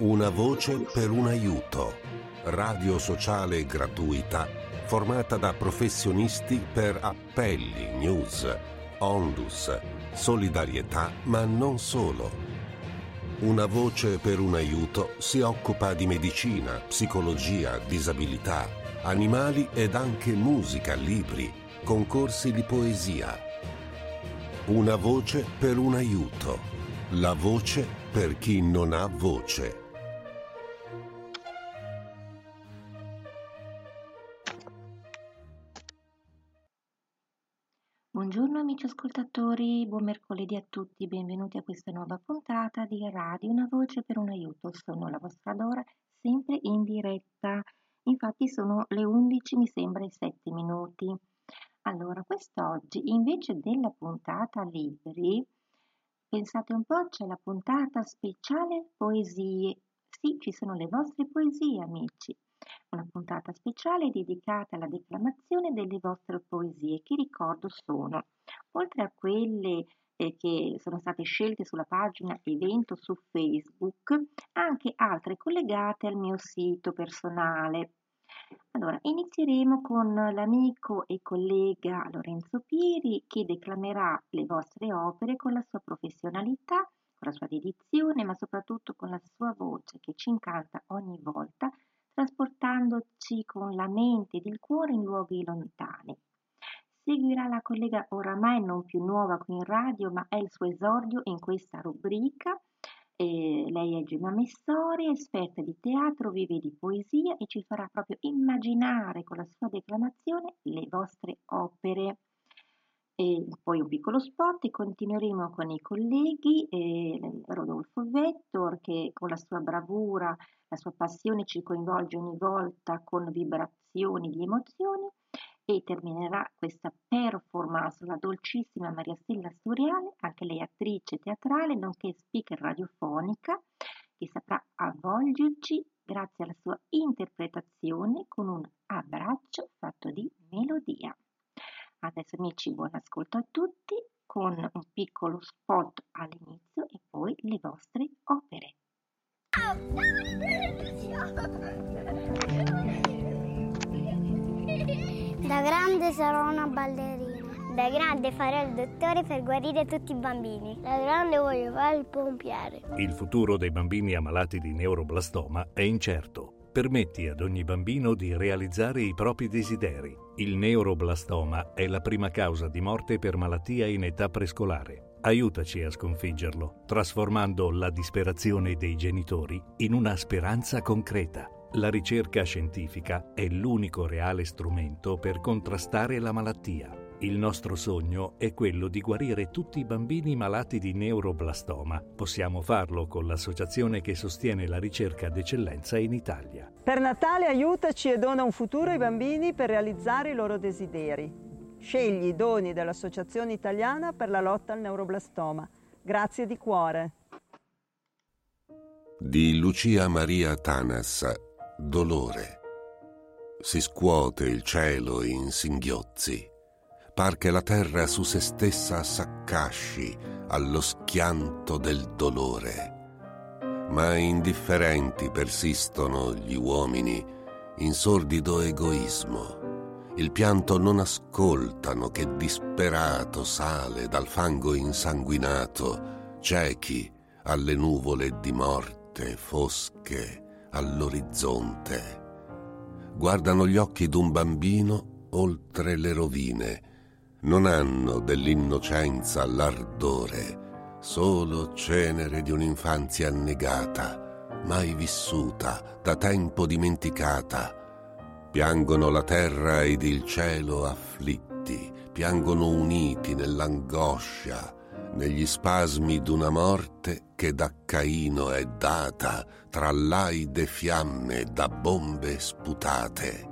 Una voce per un aiuto. Radio sociale gratuita formata da professionisti per appelli, news, onlus, solidarietà, ma non solo. Una voce per un aiuto si occupa di medicina, psicologia, disabilità, animali ed anche musica, libri, concorsi di poesia. Una voce per un aiuto. La voce per chi non ha voce. Amici ascoltatori, buon mercoledì a tutti, benvenuti a questa nuova puntata di Radio Una Voce per un Aiuto. Sono la vostra Dora, sempre in diretta. Infatti sono le 11, mi sembra, e 7 minuti. Allora, quest'oggi invece della puntata libri, pensate un po', c'è la puntata speciale poesie. Sì, ci sono le vostre poesie, amici una puntata speciale dedicata alla declamazione delle vostre poesie, che ricordo sono, oltre a quelle eh, che sono state scelte sulla pagina evento su Facebook, anche altre collegate al mio sito personale. Allora, inizieremo con l'amico e collega Lorenzo Piri che declamerà le vostre opere con la sua professionalità, con la sua dedizione, ma soprattutto con la sua voce che ci incanta ogni volta trasportandoci con la mente ed il cuore in luoghi lontani. Seguirà la collega oramai non più nuova qui in radio, ma è il suo esordio in questa rubrica. Eh, lei è Gemma Messori, esperta di teatro, vive di poesia e ci farà proprio immaginare con la sua declamazione le vostre opere. E poi un piccolo spot e continueremo con i colleghi, eh, Rodolfo Vettor che con la sua bravura la sua passione ci coinvolge ogni volta con vibrazioni di emozioni e terminerà questa performance la dolcissima Maria Stella Storiale, anche lei attrice teatrale nonché speaker radiofonica, che saprà avvolgerci grazie alla sua interpretazione con un abbraccio fatto di melodia. Adesso amici, buon ascolto a tutti con un piccolo spot all'inizio e poi le vostre opere. Da grande sarò una ballerina. Da grande farò il dottore per guarire tutti i bambini. Da grande voglio fare il pompiere. Il futuro dei bambini ammalati di neuroblastoma è incerto. Permetti ad ogni bambino di realizzare i propri desideri. Il neuroblastoma è la prima causa di morte per malattia in età prescolare. Aiutaci a sconfiggerlo, trasformando la disperazione dei genitori in una speranza concreta. La ricerca scientifica è l'unico reale strumento per contrastare la malattia. Il nostro sogno è quello di guarire tutti i bambini malati di neuroblastoma. Possiamo farlo con l'associazione che sostiene la ricerca d'eccellenza in Italia. Per Natale aiutaci e dona un futuro ai bambini per realizzare i loro desideri. Scegli i doni dell'Associazione Italiana per la lotta al neuroblastoma. Grazie di cuore. Di Lucia Maria Tanas, Dolore. Si scuote il cielo in singhiozzi. Par che la terra su se stessa s'accasci allo schianto del dolore. Ma indifferenti persistono gli uomini in sordido egoismo il pianto non ascoltano che disperato sale dal fango insanguinato, ciechi alle nuvole di morte fosche all'orizzonte. Guardano gli occhi d'un bambino oltre le rovine, non hanno dell'innocenza l'ardore, solo cenere di un'infanzia annegata, mai vissuta, da tempo dimenticata, Piangono la terra ed il cielo afflitti, piangono uniti nell'angoscia negli spasmi d'una morte che da Caino è data tra laide fiamme da bombe sputate.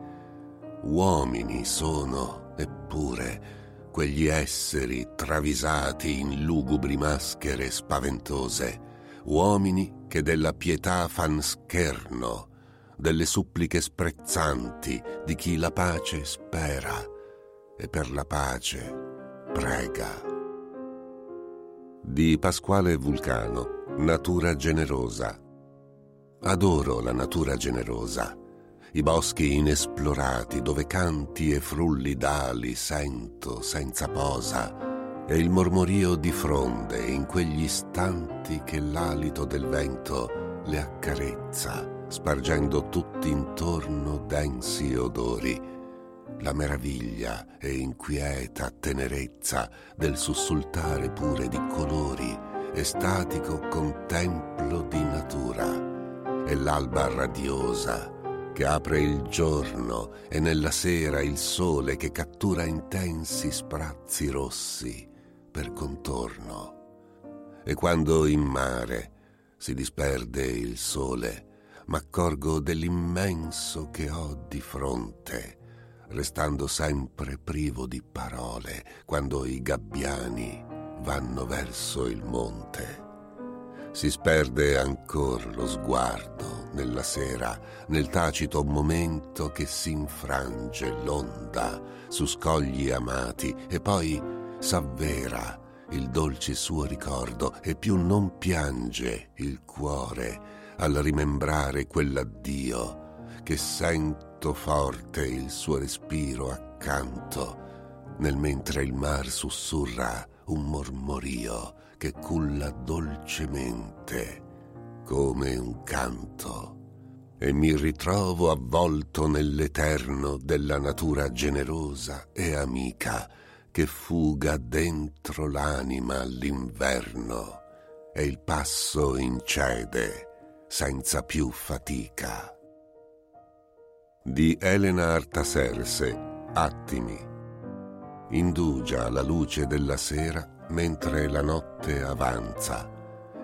Uomini sono, eppure, quegli esseri travisati in lugubri maschere spaventose, uomini che della pietà fan scherno, delle suppliche sprezzanti di chi la pace spera e per la pace prega. Di Pasquale Vulcano, Natura generosa. Adoro la natura generosa, i boschi inesplorati dove canti e frulli d'ali sento senza posa e il mormorio di fronde in quegli istanti che l'alito del vento le accarezza, spargendo tutti intorno densi odori la meraviglia e inquieta tenerezza del sussultare pure di colori, estatico contemplo di natura, e l'alba radiosa che apre il giorno e nella sera il sole che cattura intensi sprazzi rossi per contorno. E quando in mare si disperde il sole, m'accorgo dell'immenso che ho di fronte restando sempre privo di parole quando i gabbiani vanno verso il monte. Si sperde ancor lo sguardo nella sera, nel tacito momento che si infrange l'onda su scogli amati e poi s'avvera il dolce suo ricordo e più non piange il cuore al rimembrare quell'addio che sento forte il suo respiro accanto, nel mentre il mar sussurra un mormorio che culla dolcemente come un canto. E mi ritrovo avvolto nell'eterno della natura generosa e amica che fuga dentro l'anima all'inverno e il passo incede senza più fatica di Elena Artaserse, Attimi. Indugia la luce della sera mentre la notte avanza.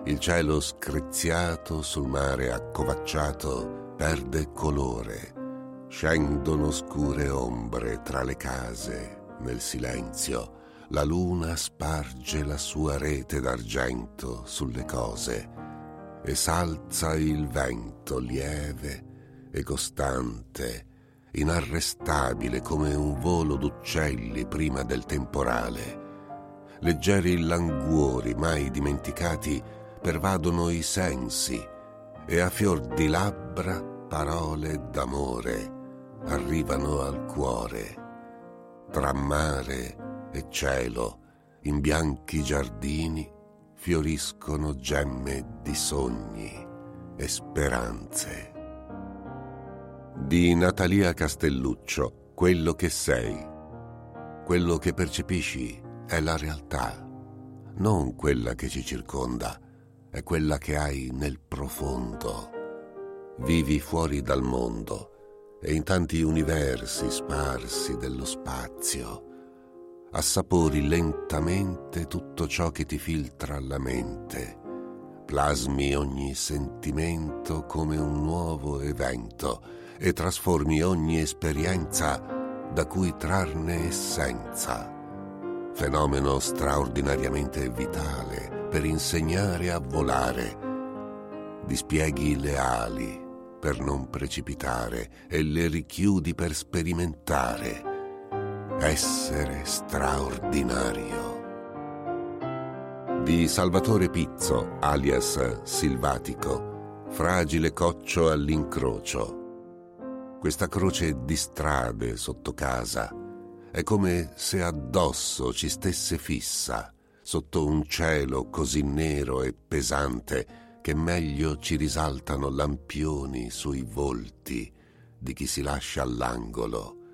Il cielo screziato sul mare accovacciato perde colore. Scendono scure ombre tra le case, nel silenzio. La luna sparge la sua rete d'argento sulle cose e s'alza il vento lieve e costante, inarrestabile come un volo d'uccelli prima del temporale. Leggeri languori mai dimenticati pervadono i sensi e a fior di labbra parole d'amore arrivano al cuore. Tra mare e cielo, in bianchi giardini, fioriscono gemme di sogni e speranze di Natalia Castelluccio, Quello che sei. Quello che percepisci è la realtà, non quella che ci circonda, è quella che hai nel profondo. Vivi fuori dal mondo e in tanti universi sparsi dello spazio. Assapori lentamente tutto ciò che ti filtra alla mente. Plasmi ogni sentimento come un nuovo evento e trasformi ogni esperienza da cui trarne essenza. Fenomeno straordinariamente vitale per insegnare a volare. Dispieghi le ali per non precipitare e le richiudi per sperimentare. Essere straordinario. Di Salvatore Pizzo, alias Silvatico, fragile coccio all'incrocio questa croce di strade sotto casa. È come se addosso ci stesse fissa, sotto un cielo così nero e pesante che meglio ci risaltano lampioni sui volti di chi si lascia all'angolo.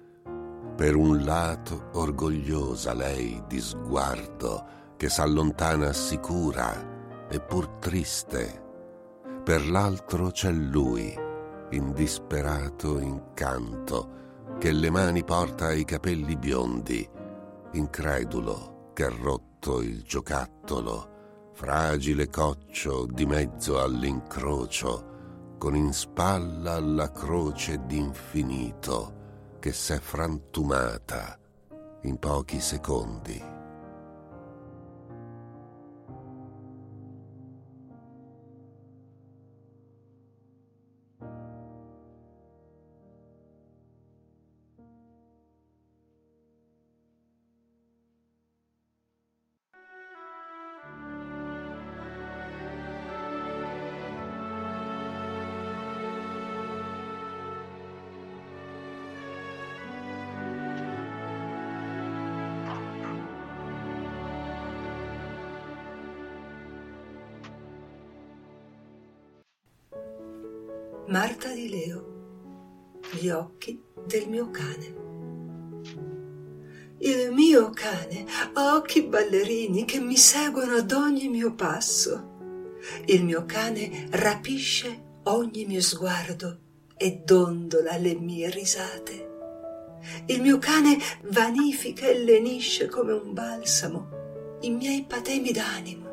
Per un lato orgogliosa lei di sguardo che s'allontana sicura e pur triste. Per l'altro c'è lui in disperato incanto, che le mani porta ai capelli biondi, incredulo che rotto gatto il giocattolo, fragile coccio di mezzo all'incrocio, con in spalla la croce d'infinito che s'è frantumata in pochi secondi. Marta di Leo, gli occhi del mio cane. Il mio cane ha occhi ballerini che mi seguono ad ogni mio passo. Il mio cane rapisce ogni mio sguardo e dondola le mie risate. Il mio cane vanifica e lenisce come un balsamo i miei patemi d'animo.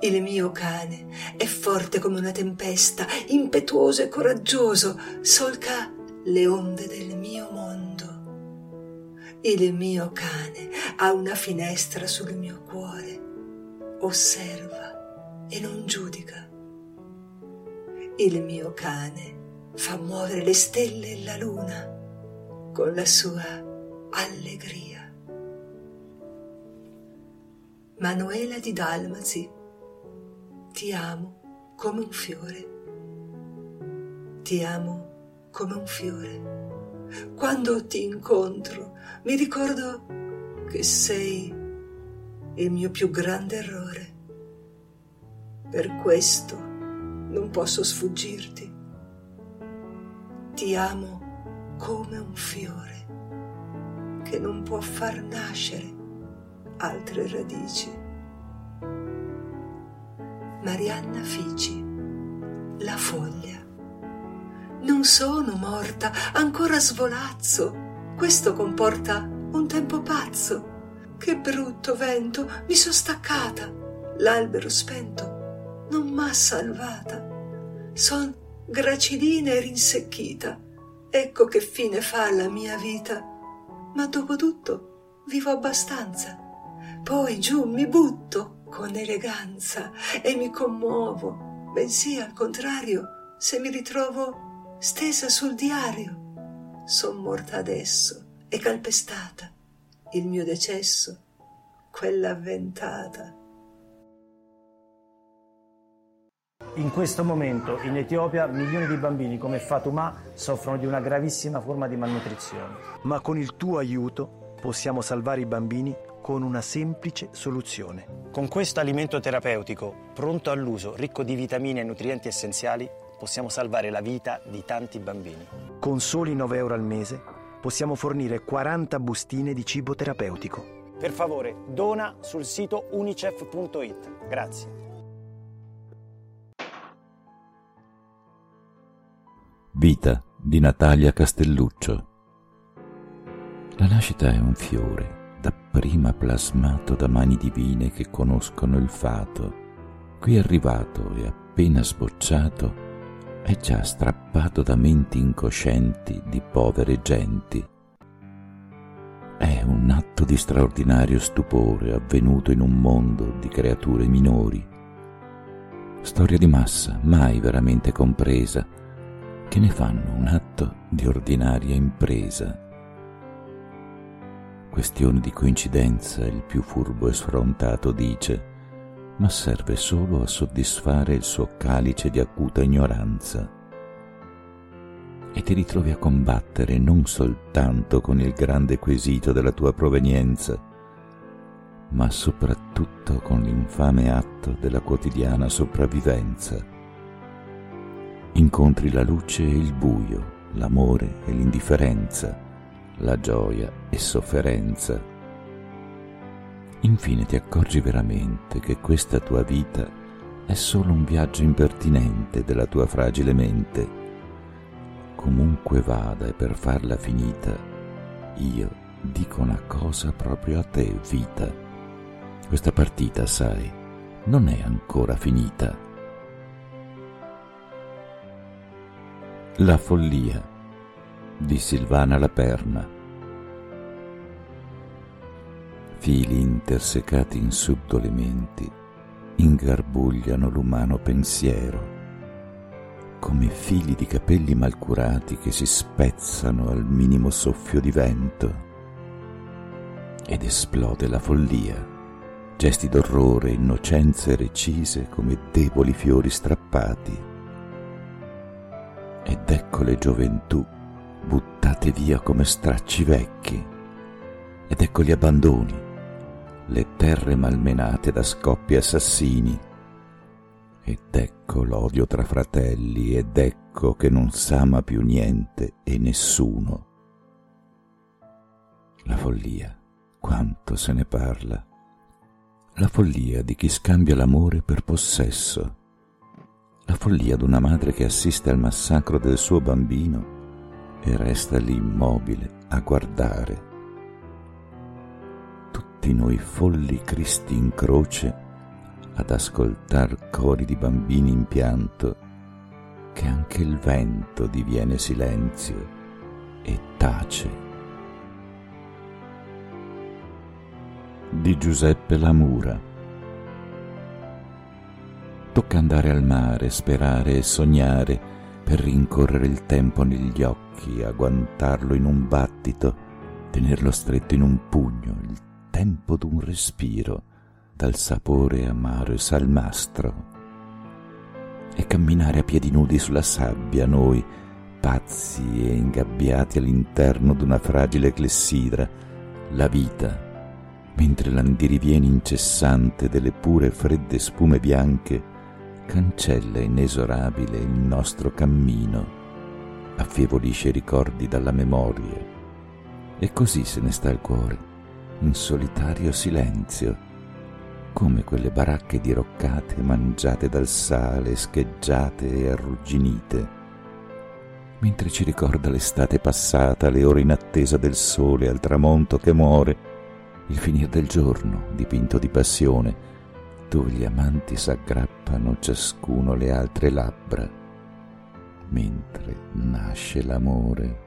Il mio cane è forte come una tempesta, impetuoso e coraggioso, solca le onde del mio mondo. Il mio cane ha una finestra sul mio cuore, osserva e non giudica. Il mio cane fa muovere le stelle e la luna con la sua allegria. Manuela di Dalmazi ti amo come un fiore. Ti amo come un fiore. Quando ti incontro mi ricordo che sei il mio più grande errore. Per questo non posso sfuggirti. Ti amo come un fiore che non può far nascere altre radici. Marianna Fici. La foglia. Non sono morta, ancora svolazzo. Questo comporta un tempo pazzo. Che brutto vento, mi sono staccata. L'albero spento non m'ha salvata. Son gracidina e rinsecchita. Ecco che fine fa la mia vita. Ma dopo tutto vivo abbastanza. Poi giù mi butto con eleganza e mi commuovo, bensì al contrario, se mi ritrovo stesa sul diario. Son morta adesso e calpestata, il mio decesso, quella avventata. In questo momento in Etiopia milioni di bambini come Fatuma soffrono di una gravissima forma di malnutrizione. Ma con il tuo aiuto possiamo salvare i bambini con una semplice soluzione. Con questo alimento terapeutico, pronto all'uso, ricco di vitamine e nutrienti essenziali, possiamo salvare la vita di tanti bambini. Con soli 9 euro al mese possiamo fornire 40 bustine di cibo terapeutico. Per favore, dona sul sito unicef.it. Grazie. Vita di Natalia Castelluccio. La nascita è un fiore dapprima plasmato da mani divine che conoscono il fato, qui arrivato e appena sbocciato, è già strappato da menti incoscienti di povere genti. È un atto di straordinario stupore avvenuto in un mondo di creature minori. Storia di massa mai veramente compresa, che ne fanno un atto di ordinaria impresa questione di coincidenza, il più furbo e sfrontato dice, ma serve solo a soddisfare il suo calice di acuta ignoranza. E ti ritrovi a combattere non soltanto con il grande quesito della tua provenienza, ma soprattutto con l'infame atto della quotidiana sopravvivenza. Incontri la luce e il buio, l'amore e l'indifferenza, la gioia e sofferenza. Infine ti accorgi veramente che questa tua vita è solo un viaggio impertinente della tua fragile mente. Comunque vada e per farla finita, io dico una cosa proprio a te, vita. Questa partita, sai, non è ancora finita. La follia di Silvana Laperna. Fili intersecati in subdole menti ingarbugliano l'umano pensiero, come fili di capelli malcurati che si spezzano al minimo soffio di vento. Ed esplode la follia, gesti d'orrore, innocenze recise come deboli fiori strappati. Ed ecco le gioventù buttate via come stracci vecchi, ed ecco gli abbandoni, le terre malmenate da scoppi assassini. Ed ecco l'odio tra fratelli, ed ecco che non s'ama più niente e nessuno. La follia, quanto se ne parla. La follia di chi scambia l'amore per possesso. La follia d'una madre che assiste al massacro del suo bambino e resta lì immobile a guardare tutti noi folli cristi in croce ad ascoltar cori di bambini in pianto, che anche il vento diviene silenzio e tace. Di Giuseppe Lamura. Tocca andare al mare, sperare e sognare per rincorrere il tempo negli occhi, agguantarlo in un battito, tenerlo stretto in un pugno, il tempo d'un respiro dal sapore amaro e salmastro. E camminare a piedi nudi sulla sabbia noi pazzi e ingabbiati all'interno d'una fragile clessidra la vita mentre l'andirivieni incessante delle pure fredde spume bianche cancella inesorabile il nostro cammino affievolisce i ricordi dalla memoria e così se ne sta il cuore in solitario silenzio, come quelle baracche diroccate mangiate dal sale, scheggiate e arrugginite, mentre ci ricorda l'estate passata, le ore in attesa del sole al tramonto che muore, il finire del giorno dipinto di passione, dove gli amanti s'aggrappano ciascuno le altre labbra, mentre nasce l'amore.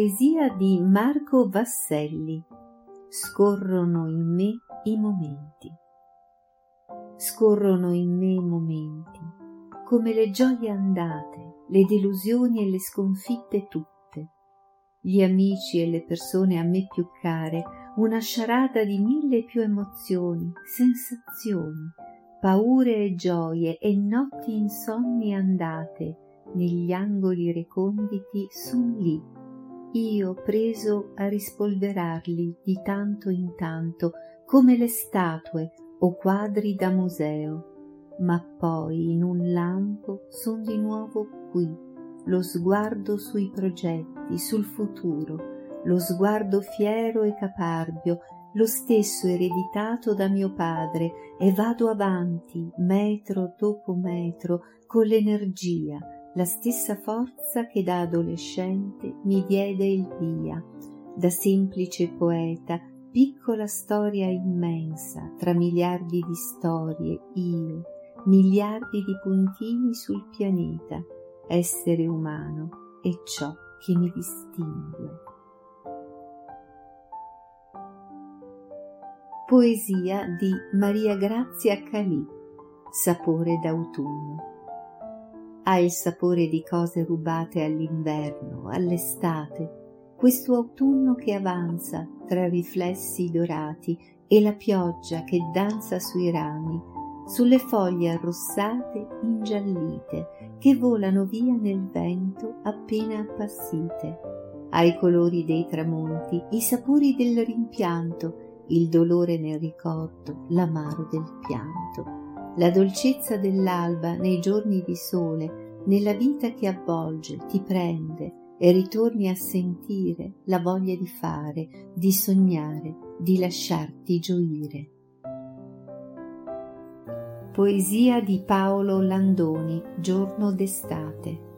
Poesia di Marco Vasselli. Scorrono in me i momenti. Scorrono in me i momenti, come le gioie andate, le delusioni e le sconfitte tutte, gli amici e le persone a me più care, una sciarada di mille più emozioni, sensazioni, paure e gioie e notti insonni andate negli angoli reconditi sun lì io preso a rispolverarli di tanto in tanto come le statue o quadri da museo, ma poi in un lampo son di nuovo qui, lo sguardo sui progetti, sul futuro, lo sguardo fiero e caparbio, lo stesso ereditato da mio padre, e vado avanti, metro dopo metro, con l'energia, la stessa forza che da adolescente mi diede il via, da semplice poeta, piccola storia immensa, tra miliardi di storie, io, miliardi di puntini sul pianeta, essere umano è ciò che mi distingue. Poesia di Maria Grazia Calì, Sapore d'autunno ha il sapore di cose rubate all'inverno, all'estate, questo autunno che avanza tra riflessi dorati e la pioggia che danza sui rami, sulle foglie arrossate ingiallite che volano via nel vento appena appassite, ai colori dei tramonti, i sapori del rimpianto, il dolore nel ricordo, l'amaro del pianto la dolcezza dell'alba nei giorni di sole, nella vita che avvolge, ti prende e ritorni a sentire la voglia di fare, di sognare, di lasciarti gioire. Poesia di Paolo Landoni, giorno d'estate.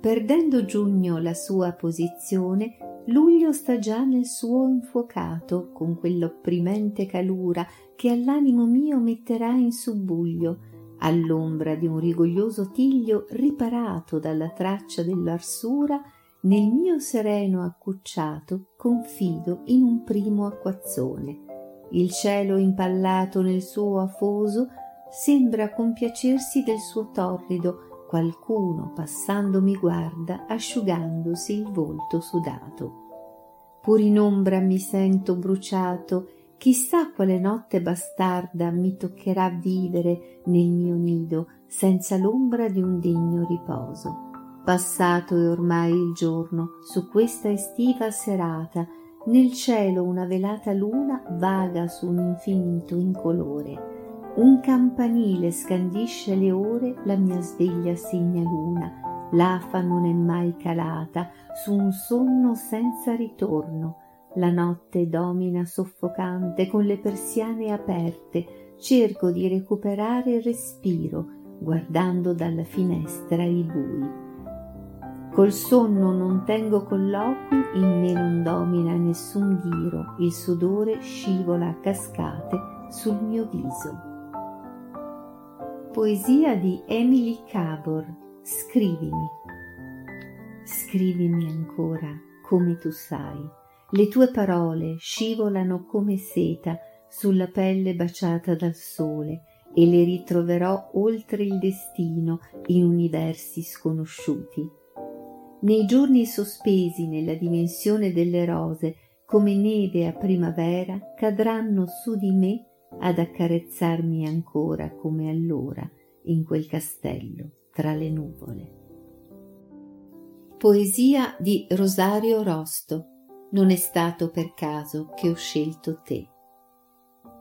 Perdendo giugno la sua posizione, luglio sta già nel suo infuocato, con quell'opprimente calura che all'animo mio metterà in subbuglio, all'ombra di un rigoglioso tiglio riparato dalla traccia dell'arsura, nel mio sereno accucciato confido in un primo acquazzone. Il cielo impallato nel suo afoso sembra compiacersi del suo torrido, qualcuno passando mi guarda asciugandosi il volto sudato. Pur in ombra mi sento bruciato Chissà quale notte bastarda mi toccherà vivere nel mio nido senza l'ombra di un degno riposo. Passato è ormai il giorno, su questa estiva serata, nel cielo una velata luna vaga su un infinito incolore. Un campanile scandisce le ore, la mia sveglia segna luna. L'afa non è mai calata su un sonno senza ritorno la notte domina soffocante con le persiane aperte, cerco di recuperare il respiro, guardando dalla finestra i bui. Col sonno non tengo colloqui, in me non domina nessun ghiro, il sudore scivola a cascate sul mio viso. Poesia di Emily Cabor. Scrivimi. Scrivimi ancora come tu sai le tue parole scivolano come seta sulla pelle baciata dal sole e le ritroverò oltre il destino in universi sconosciuti. Nei giorni sospesi nella dimensione delle rose, come neve a primavera, cadranno su di me ad accarezzarmi ancora come allora in quel castello tra le nuvole. Poesia di Rosario Rosto non è stato per caso che ho scelto te.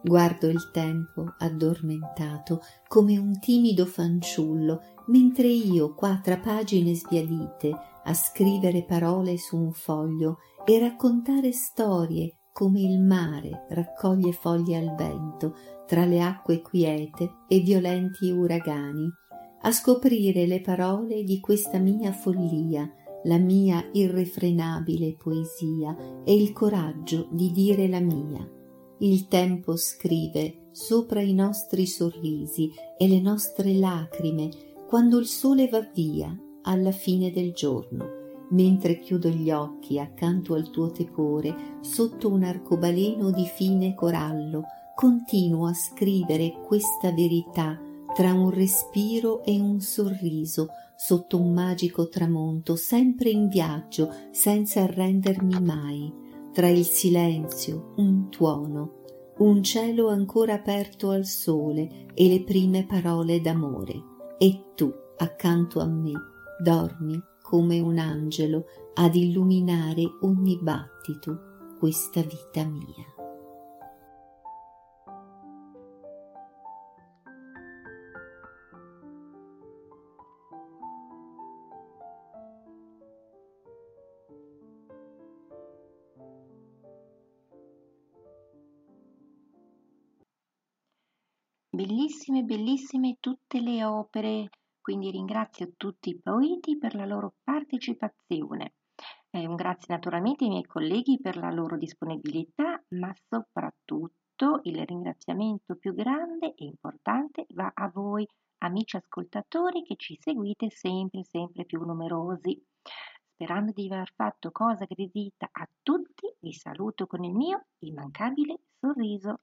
Guardo il tempo addormentato come un timido fanciullo, mentre io qua tra pagine sbiadite a scrivere parole su un foglio e raccontare storie come il mare raccoglie foglie al vento tra le acque quiete e violenti uragani, a scoprire le parole di questa mia follia la mia irrefrenabile poesia e il coraggio di dire la mia. Il tempo scrive sopra i nostri sorrisi e le nostre lacrime quando il sole va via alla fine del giorno, mentre chiudo gli occhi accanto al tuo tepore sotto un arcobaleno di fine corallo, continuo a scrivere questa verità tra un respiro e un sorriso sotto un magico tramonto, sempre in viaggio, senza arrendermi mai, tra il silenzio, un tuono, un cielo ancora aperto al sole e le prime parole d'amore. E tu, accanto a me, dormi come un angelo ad illuminare ogni battito questa vita mia. Bellissime, bellissime tutte le opere, quindi ringrazio tutti i poeti per la loro partecipazione. Eh, un grazie naturalmente ai miei colleghi per la loro disponibilità, ma soprattutto il ringraziamento più grande e importante va a voi, amici ascoltatori che ci seguite sempre, sempre più numerosi. Sperando di aver fatto cosa gradita a tutti, vi saluto con il mio immancabile sorriso.